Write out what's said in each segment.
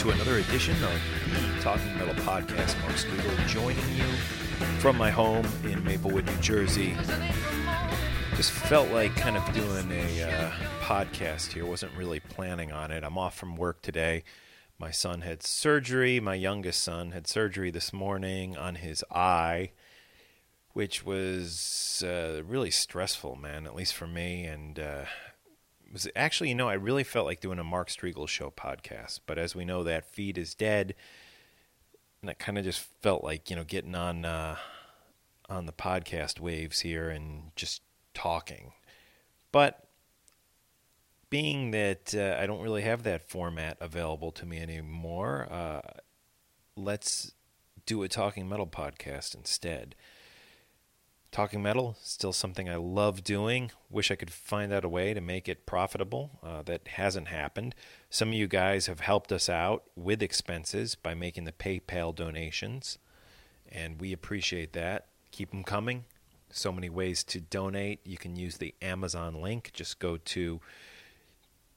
To another edition of the Talking Metal Podcast. Mark Strigl joining you from my home in Maplewood, New Jersey. Just felt like kind of doing a uh, podcast here. Wasn't really planning on it. I'm off from work today. My son had surgery. My youngest son had surgery this morning on his eye, which was uh, really stressful, man. At least for me, and uh, was actually, you know, I really felt like doing a Mark Strigl show podcast, but as we know, that feed is dead, and I kind of just felt like you know getting on uh, on the podcast waves here and just talking. But being that uh, I don't really have that format available to me anymore, uh, let's do a talking metal podcast instead. Talking metal, still something I love doing. Wish I could find out a way to make it profitable. Uh, that hasn't happened. Some of you guys have helped us out with expenses by making the PayPal donations, and we appreciate that. Keep them coming. So many ways to donate. You can use the Amazon link. Just go to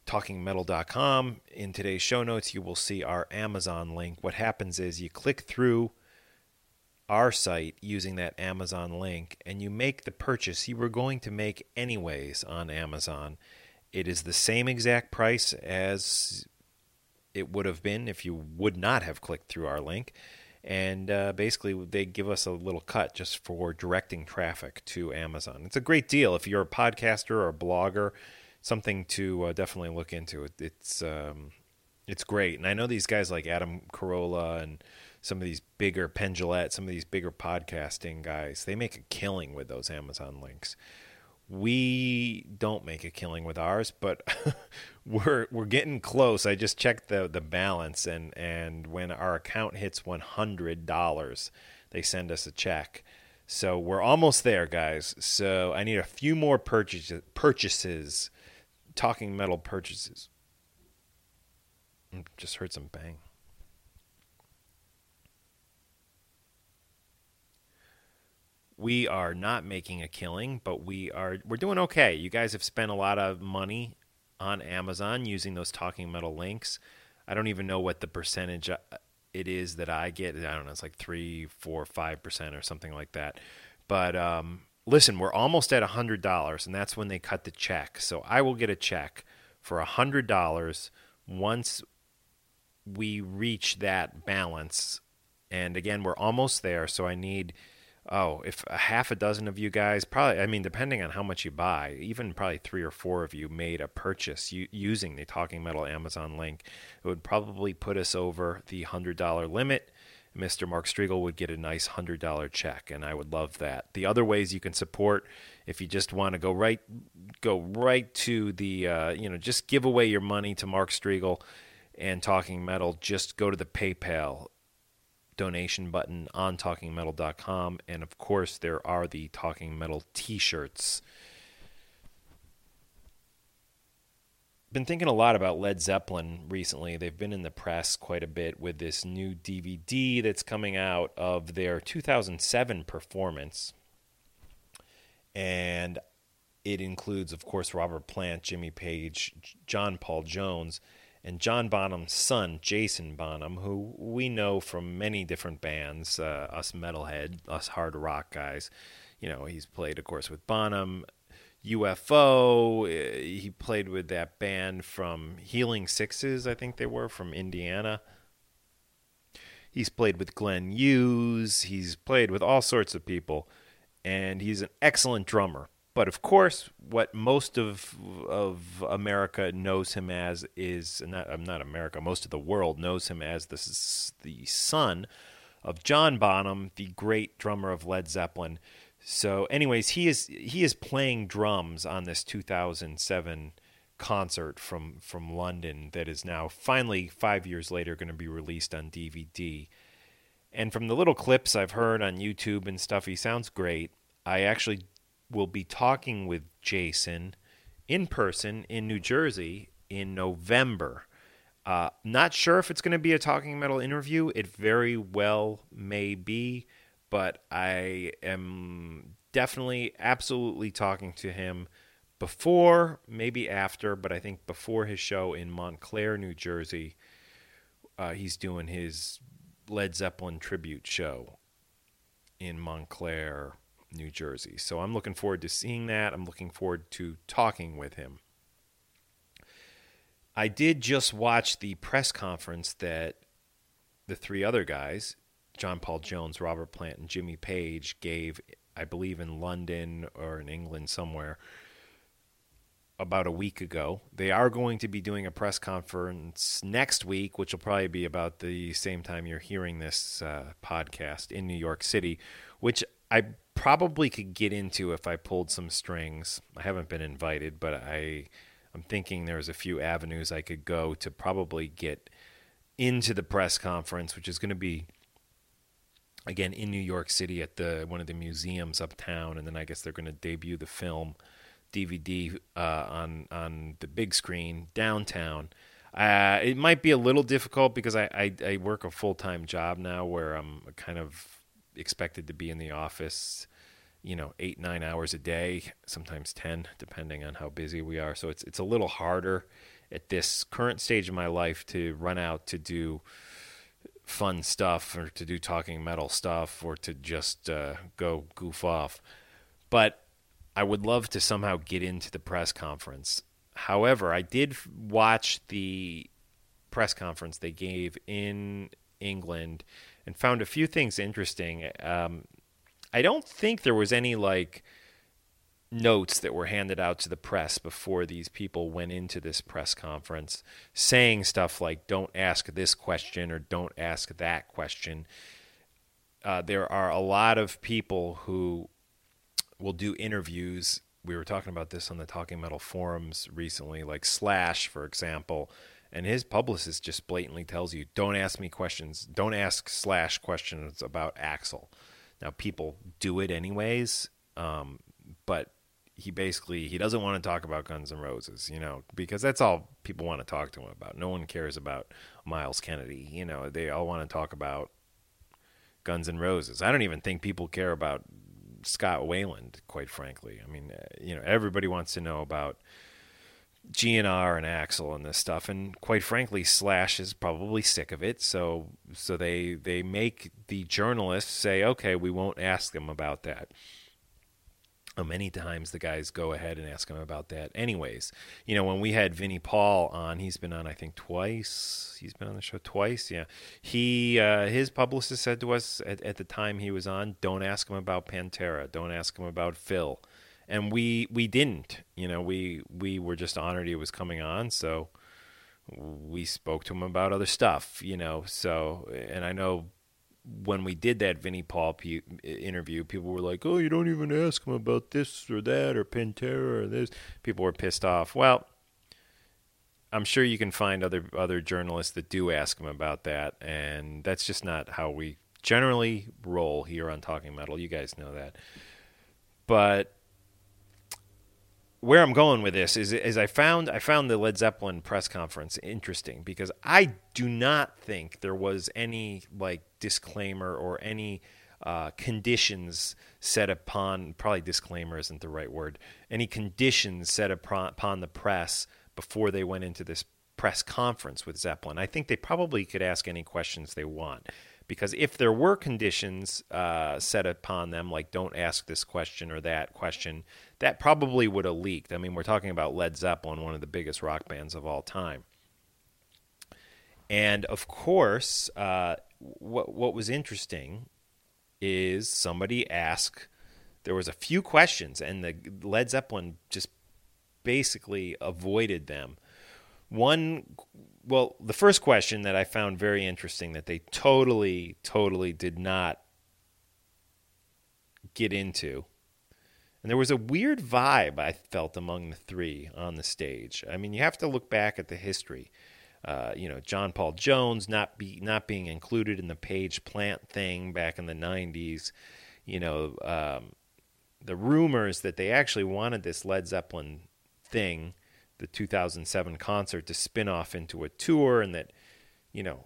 talkingmetal.com. In today's show notes, you will see our Amazon link. What happens is you click through our site using that Amazon link and you make the purchase you were going to make anyways on Amazon. It is the same exact price as it would have been if you would not have clicked through our link. And uh, basically, they give us a little cut just for directing traffic to Amazon. It's a great deal if you're a podcaster or a blogger. Something to uh, definitely look into. It, it's um, it's great, and I know these guys like Adam Carolla and some of these bigger Pendulette, some of these bigger podcasting guys, they make a killing with those Amazon links. We don't make a killing with ours, but we're we're getting close. I just checked the the balance, and and when our account hits one hundred dollars, they send us a check. So we're almost there, guys. So I need a few more purchases. Purchases, talking metal purchases. Mm, just heard some bang. We are not making a killing, but we are we're doing okay. You guys have spent a lot of money on Amazon using those talking metal links. I don't even know what the percentage uh, it is that I get. I don't know. It's like three, four, five percent or something like that. But um, listen, we're almost at a hundred dollars, and that's when they cut the check. So I will get a check for a hundred dollars once we reach that balance. And again, we're almost there. So I need oh, if a half a dozen of you guys, probably, I mean, depending on how much you buy, even probably three or four of you made a purchase u- using the Talking Metal Amazon link, it would probably put us over the $100 limit. Mr. Mark Strigl would get a nice $100 check, and I would love that. The other ways you can support, if you just want to go right, go right to the, uh, you know, just give away your money to Mark Strigl and Talking Metal, just go to the PayPal donation button on talkingmetal.com. And of course, there are the Talking Metal t shirts. Been thinking a lot about Led Zeppelin recently. They've been in the press quite a bit with this new DVD that's coming out of their 2007 performance. And it includes, of course, Robert Plant, Jimmy Page, John Paul Jones and John Bonham's son, Jason Bonham, who we know from many different bands, uh, us metalhead, us hard rock guys. You know, he's played, of course, with Bonham, UFO. Uh, he played with that band from Healing Sixes, I think they were from Indiana. He's played with Glenn Hughes. He's played with all sorts of people, and he's an excellent drummer. But of course, what most of of America knows him as is not I'm not America. Most of the world knows him as the the son of John Bonham, the great drummer of Led Zeppelin. So, anyways, he is he is playing drums on this 2007 concert from from London that is now finally five years later going to be released on DVD. And from the little clips I've heard on YouTube and stuff, he sounds great. I actually will be talking with Jason in person in New Jersey in November. Uh, not sure if it's going to be a Talking Metal interview. It very well may be, but I am definitely, absolutely talking to him before, maybe after, but I think before his show in Montclair, New Jersey. Uh, he's doing his Led Zeppelin tribute show in Montclair, New Jersey. So I'm looking forward to seeing that. I'm looking forward to talking with him. I did just watch the press conference that the three other guys, John Paul Jones, Robert Plant, and Jimmy Page, gave, I believe, in London or in England somewhere about a week ago. They are going to be doing a press conference next week, which will probably be about the same time you're hearing this uh, podcast in New York City, which I probably could get into if I pulled some strings. I haven't been invited, but I I'm thinking there's a few avenues I could go to probably get into the press conference, which is going to be again in New York City at the one of the museums uptown, and then I guess they're going to debut the film DVD uh, on on the big screen downtown. Uh, it might be a little difficult because I, I, I work a full time job now where I'm kind of expected to be in the office you know eight nine hours a day sometimes 10 depending on how busy we are. So it's it's a little harder at this current stage of my life to run out to do fun stuff or to do talking metal stuff or to just uh, go goof off. But i would love to somehow get into the press conference. However i did watch the press conference they gave in england and found a few things interesting um, I don't think there was any like notes that were handed out to the press before these people went into this press conference saying stuff like don't ask this question or don't ask that question. Uh, there are a lot of people who will do interviews. We were talking about this on the Talking Metal forums recently, like Slash, for example. And his publicist just blatantly tells you, don't ask me questions. Don't ask Slash questions about Axl now people do it anyways, um, but he basically he doesn't want to talk about Guns N' Roses, you know, because that's all people want to talk to him about. No one cares about Myles Kennedy, you know. They all want to talk about Guns N' Roses. I don't even think people care about Scott Weiland, quite frankly. I mean, uh, you know, everybody wants to know about GNR and Axl and this stuff, and quite frankly, Slash is probably sick of it. So, so they they make the journalists say, okay, we won't ask them about that. Uh, many times the guys go ahead and ask him about that. Anyways, you know, when we had Vinnie Paul on, he's been on I think twice. He's been on the show twice. Yeah, he uh, his publicist said to us at, at the time he was on, don't ask him about Pantera, don't ask him about Phil and we we didn't. You know, we we were just honored he was coming on, so we spoke to him about other stuff. You know, so and I know when we did that Vinnie Paul p- interview, people were like, "Oh, you don't even ask him about this or that or Pantera or this." People were pissed off. Well, I'm sure you can find other other journalists that do ask him about that, and that's just not how we generally roll here on Talking Metal. You guys know that, but where I'm going with this is, is I found I found the Led Zeppelin press conference interesting because I do not think there was any like disclaimer or any uh, conditions set upon probably disclaimer isn't the right word any conditions set upon, upon the press before they went into this press conference with Zeppelin. I think they probably could ask any questions they want because if there were conditions uh, set upon them, like don't ask this question or that question, that probably would have leaked. I mean, we're talking about Led Zeppelin, one of the biggest rock bands of all time. And of course, uh, what what was interesting is somebody asked. There was a few questions, and the Led Zeppelin just basically avoided them. One, well, the first question that I found very interesting that they totally, totally did not get into. And there was a weird vibe I felt among the three on the stage. I mean, you have to look back at the history. Uh, you know, John Paul Jones not be not being included in the Page Plant thing back in the '90s. You know, um, the rumors that they actually wanted this Led Zeppelin thing, the 2007 concert, to spin off into a tour, and that you know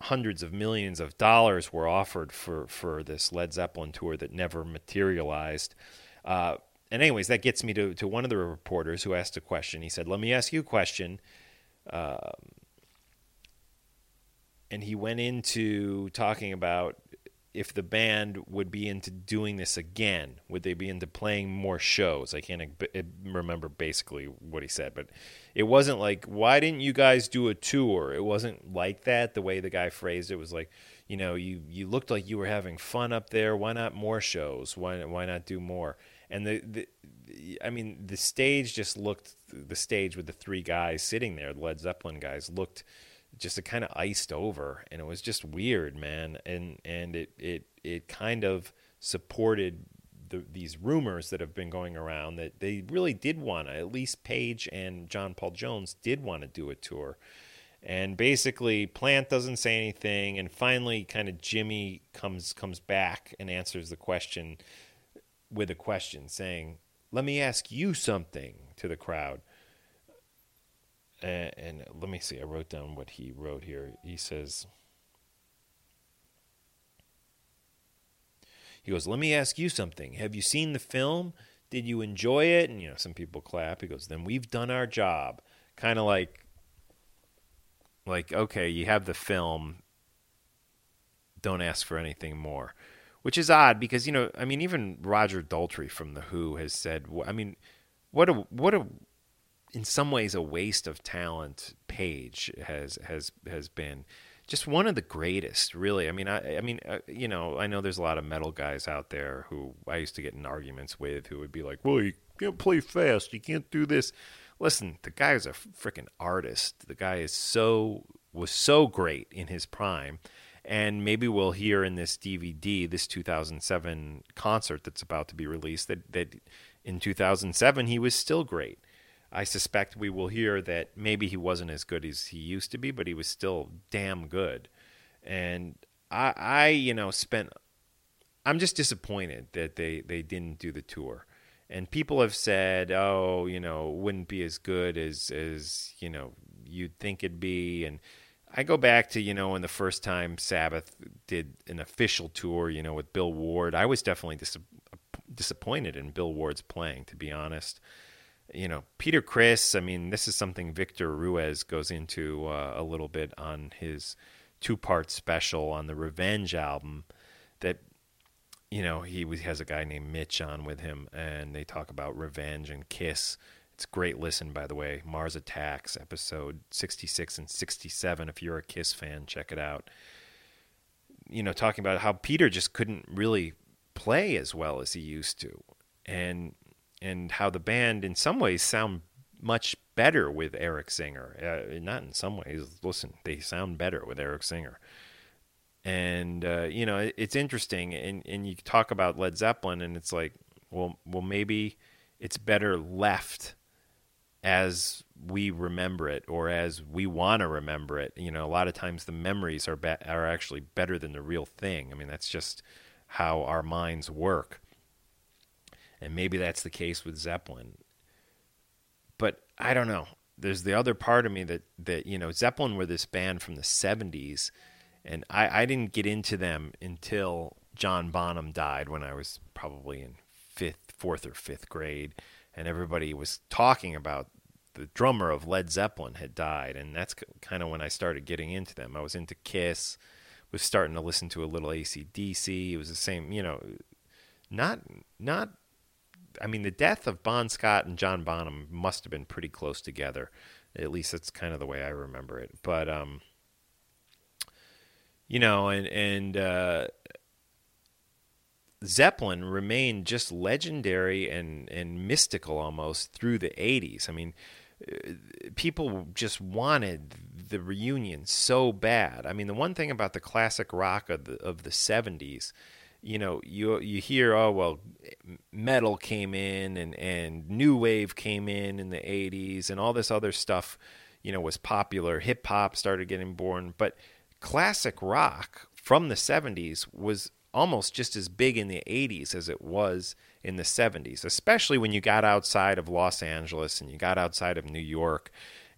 hundreds of millions of dollars were offered for for this Led Zeppelin tour that never materialized. Uh, and anyways, that gets me to, to one of the reporters who asked a question. He said, "Let me ask you a question. Um, and he went into talking about if the band would be into doing this again. Would they be into playing more shows? I can't eh, remember basically what he said, but it wasn't like, why didn't you guys do a tour? It wasn't like that. The way the guy phrased it was like, you know, you, you looked like you were having fun up there. Why not more shows? Why, why not do more? And the, the I mean, the stage just looked the stage with the three guys sitting there, the Led Zeppelin guys, looked just it kind of iced over, and it was just weird, man. And and it it it kind of supported the, these rumors that have been going around that they really did want to. At least Page and John Paul Jones did want to do a tour. And basically, Plant doesn't say anything, and finally, kind of Jimmy comes comes back and answers the question with a question, saying, let me ask you something to the crowd. And, and let me see, I wrote down what he wrote here. He says, He goes, Let me ask you something. Have you seen the film? Did you enjoy it? And, you know, some people clap. He goes, Then we've done our job. Kind of like, like, okay, you have the film. Don't ask for anything more which is odd because you know, I mean, even Roger Daltrey from the Who has said, I mean, what a what a in some ways a waste of talent. Page has has has been just one of the greatest, really. I mean, I, I mean, uh, you know, I know there's a lot of metal guys out there who I used to get in arguments with who would be like, "Well, you can't play fast, you can't do this." Listen, the guy is a freaking artist. The guy is so was so great in his prime and maybe we'll hear in this DVD, this 2007 concert that's about to be released, that that in 2007 he was still great. I suspect we will hear that maybe he wasn't as good as he used to be, but he was still damn good. And I, I you know, spent. I'm just disappointed that they they didn't do the tour. And people have said, "Oh, you know, wouldn't be as good as as you know you'd think it'd be," and I go back to, you know, when the first time Sabbath did an official tour, you know, with Bill Ward, I was definitely dis- disappointed in Bill Ward's playing, to be honest. You know, Peter Criss, I mean, this is something Victor Ruiz goes into uh, a little bit on his two part special on the Revenge album that, you know, he has a guy named Mitch on with him, and they talk about revenge and Kiss it's great listen, by the way. Mars Attacks, episode 66 and 67. If you're a Kiss fan, check it out. You know, talking about how Peter just couldn't really play as well as he used to. And and how the band in some ways sound much better with Eric Singer. Uh, not in some ways. Listen, they sound better with Eric Singer. And uh, you know, it's interesting and and you talk about Led Zeppelin and it's like, well, well maybe it's better left as we remember it or as we want to remember it. You know, a lot of times the memories are be- are actually better than the real thing. I mean, that's just how our minds work. And maybe that's the case with Zeppelin. But I don't know. There's the other part of me that that you know, Zeppelin were this band from the 70s and I I didn't get into them until John Bonham died when I was probably in 5th, 4th or 5th grade and everybody was talking about the drummer of Led Zeppelin had died, and that's kind of when I started getting into them. I was into Kiss, was starting to listen to a little ACDC. It was the same, you know, not not. I mean, the death of Bon Scott and John Bonham must have been pretty close together. At least that's kind of the way I remember it. But um, you know, and and uh, Zeppelin remained just legendary and and mystical almost through the '80s. I mean, uh, people just wanted the reunion so bad. I mean, the one thing about the classic rock of the of the '70s, you know, you you hear, oh well, metal came in and and new wave came in in the '80s, and all this other stuff, you know, was popular. Hip hop started getting born, but classic rock from the '70s was almost just as big in the 80s as it was in the 70s, especially when you got outside of Los Angeles and you got outside of New York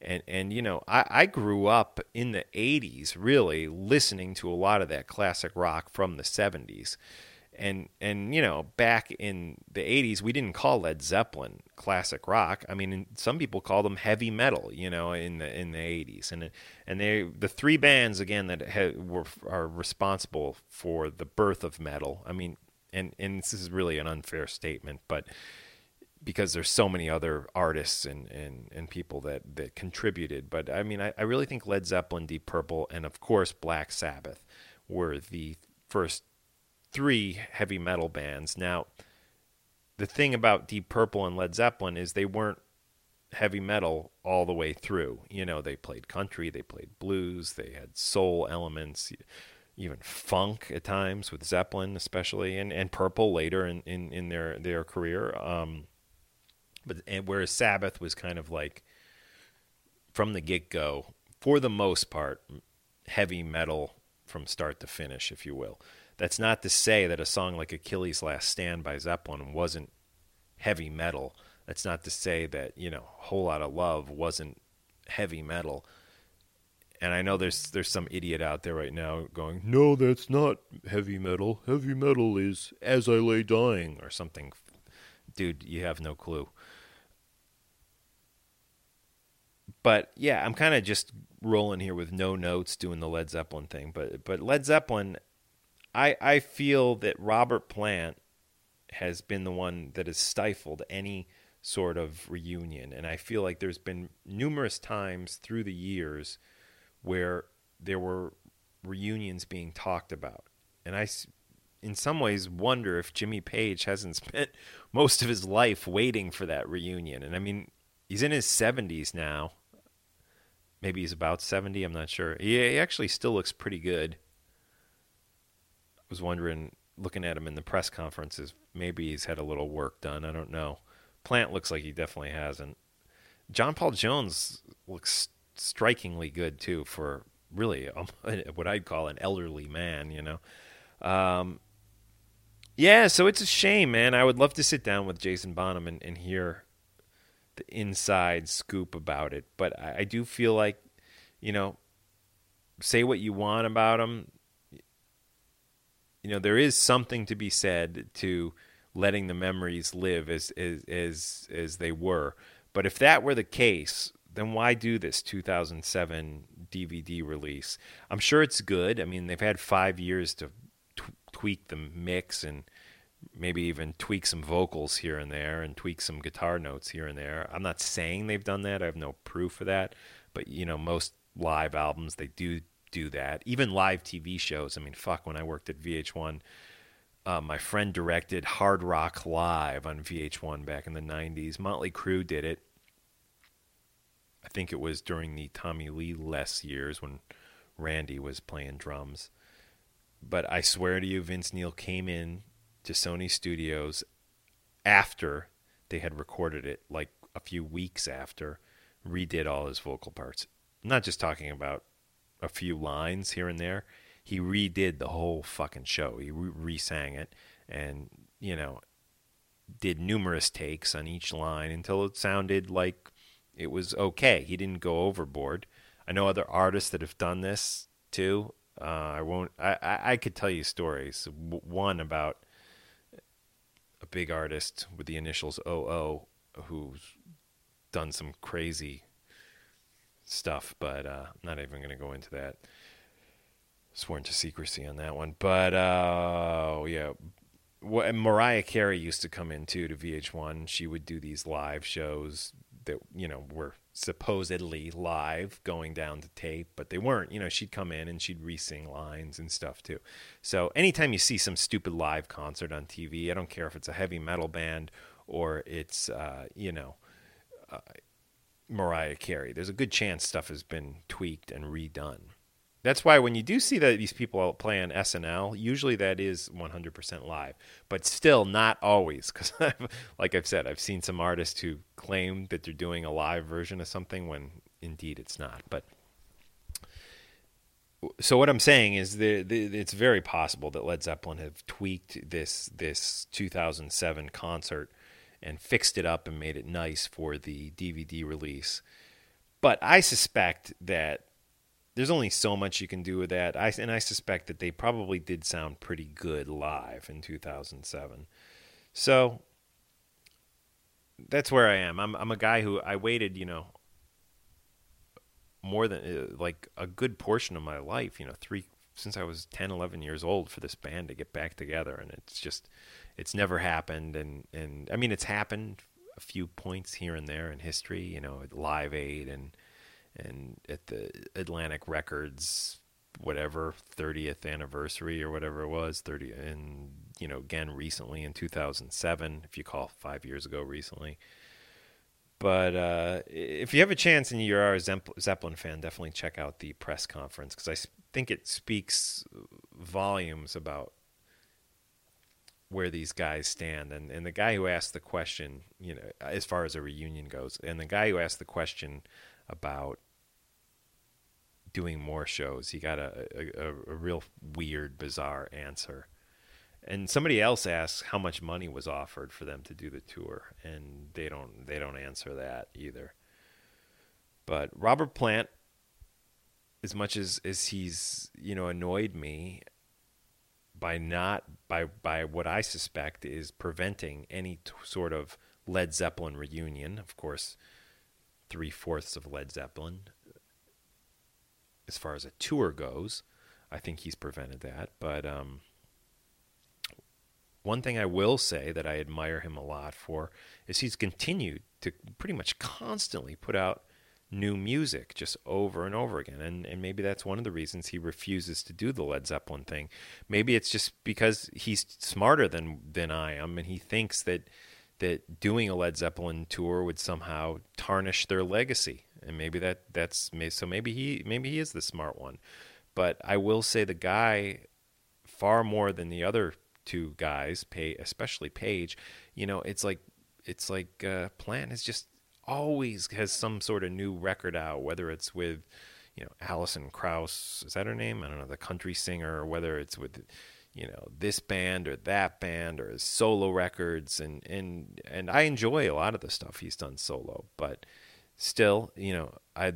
and and you know I, I grew up in the 80s really listening to a lot of that classic rock from the 70s and and you know back in the 80s we didn't call led zeppelin classic rock. I mean some people call them heavy metal you know in the in the 80s and and they the three bands again that ha, were are responsible for the birth of metal. I mean and and this is really an unfair statement but because there's so many other artists and, and, and people that, that contributed. But I mean, I, I really think Led Zeppelin, Deep Purple, and of course Black Sabbath were the first three heavy metal bands. Now, the thing about Deep Purple and Led Zeppelin is they weren't heavy metal all the way through. You know, they played country, they played blues, they had soul elements, even funk at times with Zeppelin, especially, and, and Purple later in, in, in their, their career. Um, but and whereas Sabbath was kind of like from the get go, for the most part, heavy metal from start to finish, if you will. That's not to say that a song like Achilles' Last Stand by Zeppelin wasn't heavy metal. That's not to say that, you know, Whole Lot of Love wasn't heavy metal. And I know there's there's some idiot out there right now going, "No, that's not heavy metal. Heavy metal is As I Lay Dying or something." Dude, you have no clue. But yeah, I'm kind of just rolling here with no notes doing the Led Zeppelin thing. But but Led Zeppelin, I I feel that Robert Plant has been the one that has stifled any sort of reunion, and I feel like there's been numerous times through the years where there were reunions being talked about, and I. In some ways, wonder if Jimmy Page hasn't spent most of his life waiting for that reunion. And I mean, he's in his 70s now Maybe he's about 70. I'm not sure. He, he actually still looks pretty good. I was wondering, looking at him in the press conferences, maybe he's had a little work done. I don't know. Plant looks like he definitely hasn't. John Paul Jones looks strikingly good too for really um, what I'd call an elderly man, you know. Um, yeah, so it's a shame, man. I would love to sit down with Jason Bonham and, and hear the inside scoop about it. But I, I do feel like, you know, say what you want about them. You know, there is something to be said to letting the memories live as as as, as they were. But if that were the case, then why do this 2007 DVD release? I'm sure it's good. I mean, they've had five years to t- tweak the mix and maybe even tweak some vocals here and there and tweak some guitar notes here and there. I'm not saying they've done that. I have no proof of that, but you know, most live albums they do do that. Even live TV shows. I mean, fuck, when I worked at VH1, uh, my friend directed Hard Rock Live on VH1 back in the 90s. Motley Crue did it. I think it was during the Tommy Lee less years when Randy was playing drums. But I swear to you, Vince Neil came in to Sony Studios after they had recorded it, like a few weeks after, redid all his vocal parts. I'm not just talking about a few lines here and there. He redid the whole fucking show. He re sang it and, you know, did numerous takes on each line until it sounded like it was okay. He didn't go overboard. I know other artists that have done this too. Uh, I won't. I, I, I could tell you stories. One about a big artist with the initials OO who's done some crazy stuff, but uh, I'm not even going to go into that. sworn to secrecy on that one. But uh, yeah, Mariah Carey used to come in too to VH1. She would do these live shows that you know were supposedly live going down to tape, but they weren't. You know, she'd come in and she'd re-sing lines and stuff too. So anytime you see some stupid live concert on TV, I don't care if it's a heavy metal band or it's uh, you know uh, Mariah Carey. There's a good chance stuff has been tweaked and redone. That's why when you do see that these people play on SNL, usually that is 100% live, but still not always. Because, like I've said, I've seen some artists who claim that they're doing a live version of something when indeed it's not. But so what I'm saying is that it's very possible that Led Zeppelin have tweaked this this 2007 concert and fixed it up and made it nice for the DVD release. But I suspect that there's only so much you can do with that. I and I suspect that they probably did sound pretty good live in 2007. So that's where I am. I'm I'm a guy who I waited, you know, more than uh, like a good portion of my life, you know, 3 since I was 10, 11 years old for this band to get back together and it's just it's never happened and and I mean it's happened a few points here and there in history, you know, Live Aid and and at the Atlantic Records whatever 30th anniversary or whatever it was 30 and you know again recently in 2007 if you call 5 years ago recently. But uh, if you have a chance and you're a Zeppelin fan definitely check out the press conference cuz I think it speaks volumes about where these guys stand. And and the guy who asked the question you know as far as a reunion goes and the guy who asked the question about doing more shows. He got a, a, a real weird, bizarre answer. And somebody else asks how much money was offered for them to do the tour, and they don't they don't answer that either. But Robert Plant, as much as, as he's you know annoyed me by not by by what I suspect is preventing any t- sort of Led Zeppelin reunion. Of course, three fourths of Led Zeppelin. As far as a tour goes, I think he's prevented that. But um, one thing I will say that I admire him a lot for is he's continued to pretty much constantly put out new music just over and over again. And and maybe that's one of the reasons he refuses to do the Led Zeppelin thing. Maybe it's just because he's smarter than than I am and he thinks that that doing a Led Zeppelin tour would somehow tarnish their legacy, and maybe that that's so maybe he maybe he is the smart one, but I will say the guy far more than the other two guys, pay especially Page, you know, it's like it's like uh, Plant is just always has some sort of new record out, whether it's with you know Alison Krauss, is that her name? I don't know, the country singer, or whether it's with you know this band or that band or his solo records. And and and I enjoy a lot of the stuff he's done solo but still you know I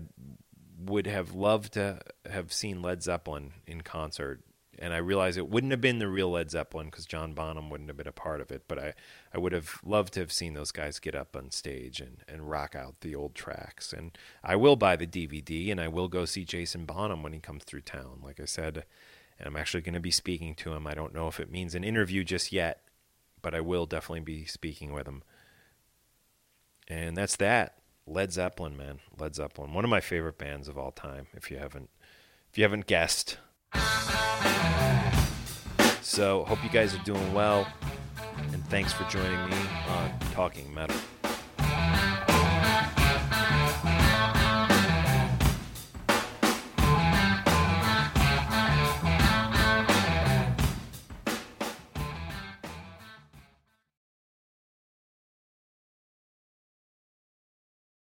would have loved to have seen Led Zeppelin in concert. And I realize it wouldn't have been the real Led Zeppelin because John Bonham wouldn't have been a part of it but I I would have loved to have seen those guys get up on stage and and rock out the old tracks. And I will buy the DVD and I will go see Jason Bonham when he comes through town. Like I said and I'm actually going to be speaking to him. I don't know if it means an interview just yet, but I will definitely be speaking with him. And that's that. Led Zeppelin, man. Led Zeppelin, one of my favorite bands of all time. If you haven't, if you haven't guessed. So hope you guys are doing well, and thanks for joining me on Talking Metal.